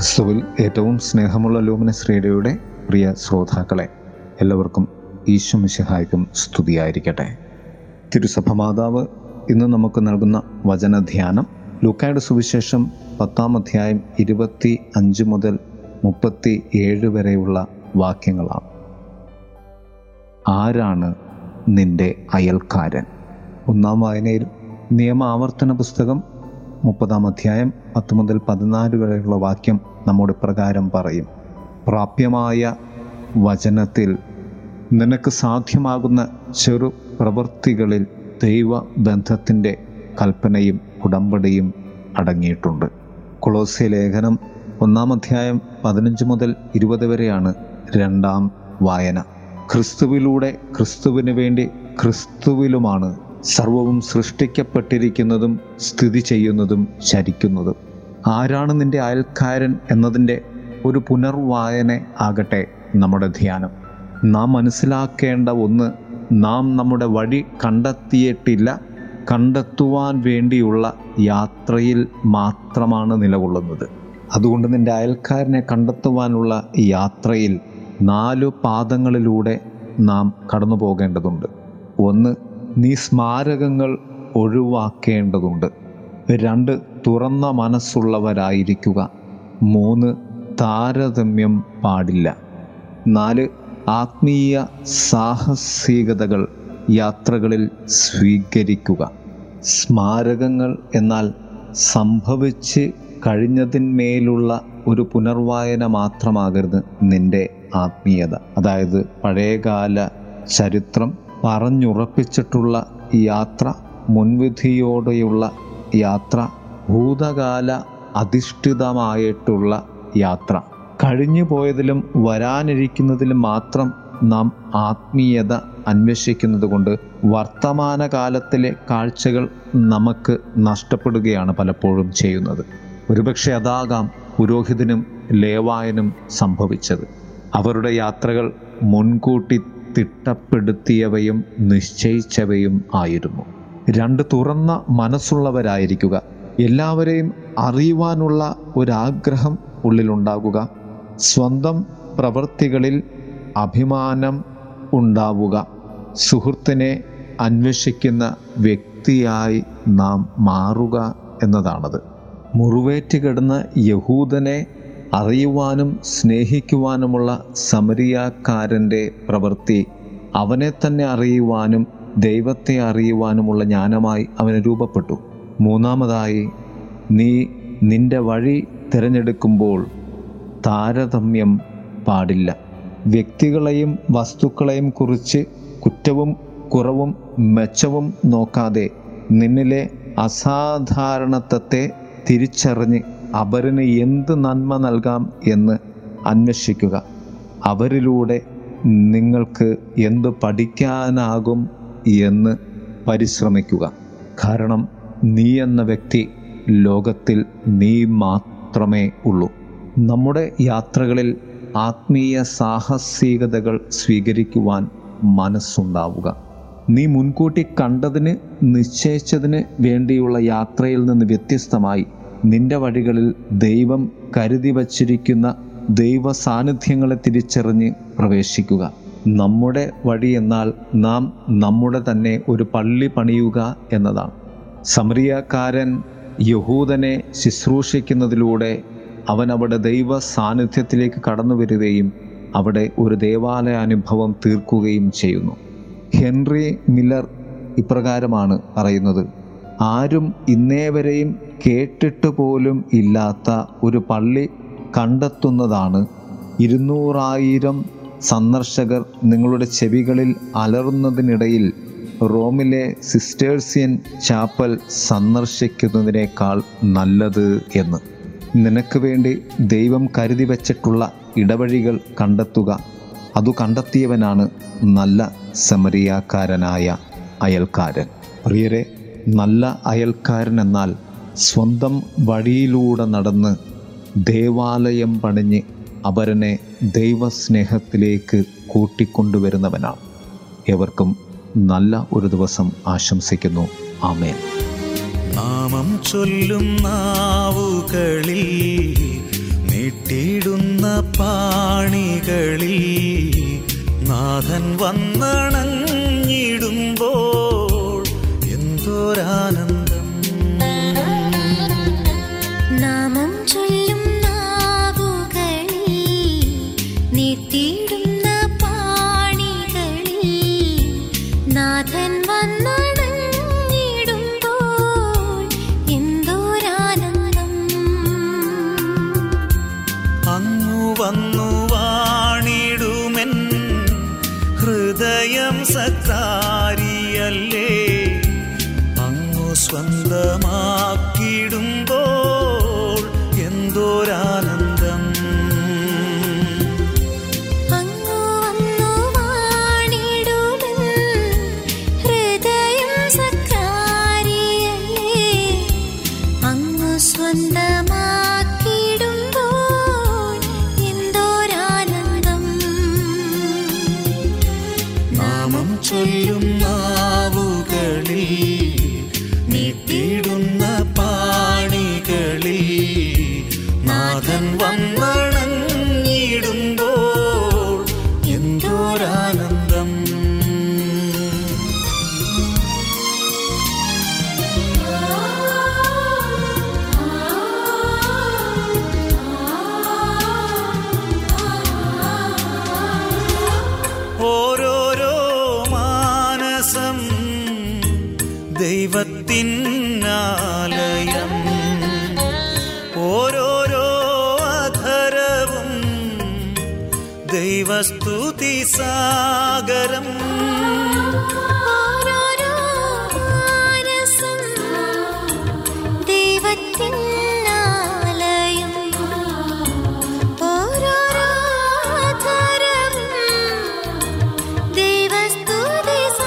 ക്രിസ്തുവിൽ ഏറ്റവും സ്നേഹമുള്ള ലൂമിനസ് റേഡിയോയുടെ പ്രിയ ശ്രോതാക്കളെ എല്ലാവർക്കും ഈശോ മിശിഹായ്ക്കും സ്തുതിയായിരിക്കട്ടെ. തിരുസഭ മാതാവ് ഇന്ന് നമുക്ക് നൽകുന്ന വചനധ്യാനം ലൂക്കായുടെ സുവിശേഷം പത്താം അധ്യായം ഇരുപത്തി അഞ്ച് മുതൽ മുപ്പത്തി ഏഴ് വരെയുള്ള വാക്യങ്ങളാണ്. ആരാണ് നിന്റെ അയൽക്കാരൻ? ഒന്നാം വായനയിൽ നിയമ ആവർത്തന പുസ്തകം മുപ്പതാം അധ്യായം പത്ത് മുതൽ പതിനാല് വരെയുള്ള വാക്യം നമ്മോട് പ്രകാരം പറയും. പ്രാപ്യമായ വചനത്തിൽ നിനക്ക് സാധ്യമാകുന്ന ചെറു പ്രവൃത്തികളിൽ ദൈവബന്ധത്തിന്റെ കൽപ്പനയും ഉടമ്പടിയും അടങ്ങിയിട്ടുണ്ട്. കൊളോസ്യ ലേഖനം ഒന്നാം അധ്യായം പതിനഞ്ച് മുതൽ ഇരുപത് വരെയാണ് രണ്ടാം വായന. ക്രിസ്തുവിലൂടെ ക്രിസ്തുവിന് വേണ്ടി ക്രിസ്തുവിലുമാണ് സർവവും സൃഷ്ടിക്കപ്പെട്ടിരിക്കുന്നതും സ്ഥിതി ചെയ്യുന്നതും ചരിക്കുന്നതും. ആരാണ് നിന്റെ അയൽക്കാരൻ എന്നതിന്റെ ഒരു പുനർവായന ആകട്ടെ നമ്മുടെ ധ്യാനം. നാം മനസ്സിലാക്കേണ്ട ഒന്ന് നാം നമ്മുടെ വഴി കണ്ടെത്തിയിട്ടില്ല കണ്ടെത്തുവാൻ വേണ്ടിയുള്ള യാത്രയിൽ മാത്രമാണ് നിലകൊള്ളുന്നത്. അതുകൊണ്ട് നിന്റെ അയൽക്കാരനെ കണ്ടെത്തുവാനുള്ള യാത്രയിൽ നാലു പാദങ്ങളിലൂടെ നാം കടന്നു പോകേണ്ടതുണ്ട് ഒന്ന് നീ സ്മാരകങ്ങൾ ഒഴിവാക്കേണ്ടതുണ്ട്. രണ്ട് തുറന്ന മനസ്സുള്ളവരായിരിക്കുക. മൂന്ന് താരതമ്യം പാടില്ല. നാല് ആത്മീയ സാഹസികതകൾ യാത്രകളിൽ സ്വീകരിക്കുക. സ്മാരകങ്ങൾ എന്നാൽ സംഭവിച്ച് കഴിഞ്ഞതിന്മേലുള്ള ഒരു പുനർവായന മാത്രമാകരുത് നിന്റെ ആത്മീയത. അതായത് പഴയകാല ചരിത്രം പറഞ്ഞുറപ്പിച്ചിട്ടുള്ള യാത്ര മുൻവിധിയോടെയുള്ള യാത്ര ഭൂതകാല അധിഷ്ഠിതമായിട്ടുള്ള യാത്ര. കഴിഞ്ഞു പോയതിലും വരാനിരിക്കുന്നതിലും മാത്രം നാം ആത്മീയത അന്വേഷിക്കുന്നത് കൊണ്ട് വർത്തമാനകാലത്തിലെ കാഴ്ചകൾ നമുക്ക് നഷ്ടപ്പെടുകയാണ് പലപ്പോഴും ചെയ്യുന്നത്. ഒരുപക്ഷെ അതാകാം പുരോഹിതനും ലേവായനും സംഭവിച്ചത്. അവരുടെ യാത്രകൾ മുൻകൂട്ടി തിട്ടപ്പെടുത്തിയവയും നിശ്ചയിച്ചവയും ആയിരുന്നു. രണ്ട് തുറന്ന മനസ്സുള്ളവരായിരിക്കുക. എല്ലാവരെയും അറിയുവാനുള്ള ഒരാഗ്രഹം ഉള്ളിലുണ്ടാകുക. സ്വന്തം പ്രവൃത്തികളിൽ അഭിമാനം ഉണ്ടാവുക. സുഹൃത്തിനെ അന്വേഷിക്കുന്ന വ്യക്തിയായി നാം മാറുക എന്നതാണത്. മുറിവേറ്റ് കിടന്ന യഹൂദനെ അറിയുവാനും സ്നേഹിക്കുവാനുമുള്ള സമരിയാക്കാരന്റെ പ്രവൃത്തി അവനെ തന്നെ അറിയുവാനും ദൈവത്തെ അറിയുവാനുമുള്ള ജ്ഞാനമായി അവന് രൂപപ്പെട്ടു. മൂന്നാമതായി നീ നിന്റെ വഴി തിരഞ്ഞെടുക്കുമ്പോൾ താരതമ്യം പാടില്ല. വ്യക്തികളെയും വസ്തുക്കളെയും കുറിച്ച് കുറ്റവും കുറവും മെച്ചവും നോക്കാതെ നിന്നിലെ അസാധാരണത്വത്തെ തിരിച്ചറിഞ്ഞ് അവരിന് എന്ത് നന്മ നൽകാം എന്ന് അന്വേഷിക്കുക. അവരിലൂടെ നിങ്ങൾക്ക് എന്ത് പഠിക്കാനാകും എന്ന് പരിശ്രമിക്കുക. കാരണം നീ എന്ന വ്യക്തി ലോകത്തിൽ നീ മാത്രമേ ഉള്ളൂ. നമ്മുടെ യാത്രകളിൽ ആത്മീയ സാഹസികതകൾ സ്വീകരിക്കുവാൻ മനസ്സുണ്ടാവുക. നീ മുൻകൂട്ടി കണ്ടതിന് നിശ്ചയിച്ചതിന് വേണ്ടിയുള്ള യാത്രയിൽ നിന്ന് വ്യത്യസ്തമായി നിന്റെ വഴികളിൽ ദൈവം കരുതി വച്ചിരിക്കുന്ന ദൈവ സാന്നിധ്യങ്ങളെ തിരിച്ചറിഞ്ഞ് പ്രവേശിക്കുക. നമ്മുടെ വഴി എന്നാൽ നാം നമ്മുടെ തന്നെ ഒരു പള്ളി പണിയുക എന്നതാണ്. സമറിയക്കാരൻ യഹൂദനെ ശുശ്രൂഷിക്കുന്നതിലൂടെ അവൻ അവിടെ ദൈവ സാന്നിധ്യത്തിലേക്ക് കടന്നു വരികയും അവിടെ ഒരു ദേവാലയ അനുഭവം തീർക്കുകയും ചെയ്യുന്നു. ഹെൻറി മില്ലർ ഇപ്രകാരമാണ് പറയുന്നത്. ആരും ഇന്നേവരെയും കേട്ടിട്ട് പോലും ഇല്ലാത്ത ഒരു പള്ളി കണ്ടെത്തുന്നതാണ്. ഇരുന്നൂറായിരം സന്ദർശകർ നിങ്ങളുടെ ചെവികളിൽ അലറുന്നതിനിടയിൽ റോമിലെ സിസ്റ്റേഴ്സിയൻ ചാപ്പൽ സന്ദർശിക്കുന്നതിനേക്കാൾ നല്ലത് എന്ന്. നിനക്ക് വേണ്ടി ദൈവം കരുതി വച്ചിട്ടുള്ള ഇടവഴികൾ കണ്ടെത്തുക. അതു കണ്ടെത്തിയവനാണ് നല്ല സമരിയാക്കാരനായ അയൽക്കാരൻ. പ്രിയരെ നല്ല അയൽക്കാരൻ എന്നാൽ സ്വന്തം വഴിയിലൂടെ നടന്ന് ദേവാലയം പണിഞ്ഞ് അവരനെ ദൈവസ്നേഹത്തിലേക്ക് കൂട്ടിക്കൊണ്ടുവരുന്നവനാണ്. ഏവർക്കും നല്ല ഒരു ദിവസം ആശംസിക്കുന്നു. ആമേൻ. നാമം ചൊല്ലും നാവുകളിൽ നീട്ടിയിടുന്ന പാണികളിൽ നാഥൻ വന്നണങ്ങിടുമ്പോൾ എന്തോരാനന്ദം. നാമം ചൊല്ലും നാവുകളിൽ നീട്ടിയിടുന്ന പാണികളിൽ നാഥൻ വന്നണഞ്ഞിടുമ്പോൾ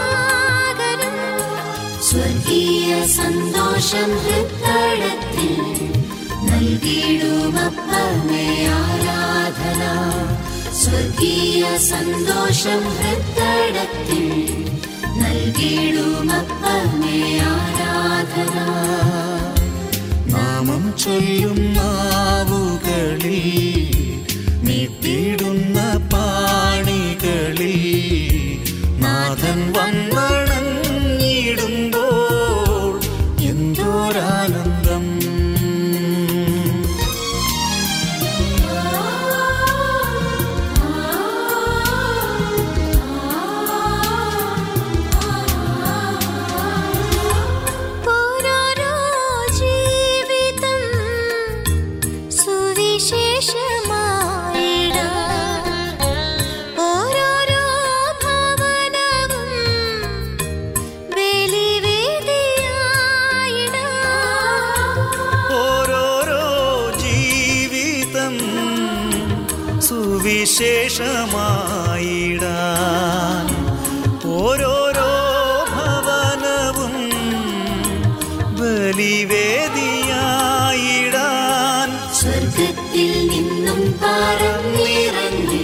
സാഗരം സ്വർഗീയ സന്തോഷം നൽകിയിടുമപ്പമേ ആരാധന. സ്വർഗീയ സന്തോഷം ഹൃത്തടത്തിൽ നൽകിയിടുമപ്പമേ ആരാധന. നാമം ചൊല്ലും നാവുകളിൽ സുവിശേഷമായിടാൻ ഓരോരോ ഭവനവും ബലിവേദിയായിടാൻ സ്വർഗത്തിൽ നിന്നും പറന്നിറങ്ങി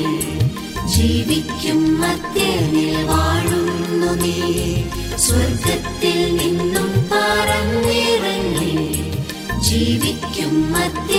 ജീവിക്കും മധ്യനിൽ വാഴുന്നു നീ. സ്വർഗത്തിൽ നിന്നും പറന്നിറങ്ങി ജീവിക്കും മധ്യനിൽ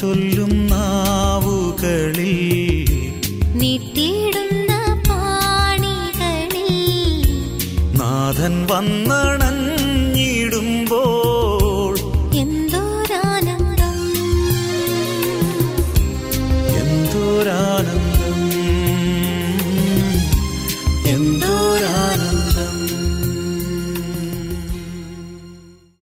ചൊല്ലും നാവുകളിൽ. നീട്ടിയിടുന്ന പാണികളിൽ. നാഥൻ വന്നണഞ്ഞ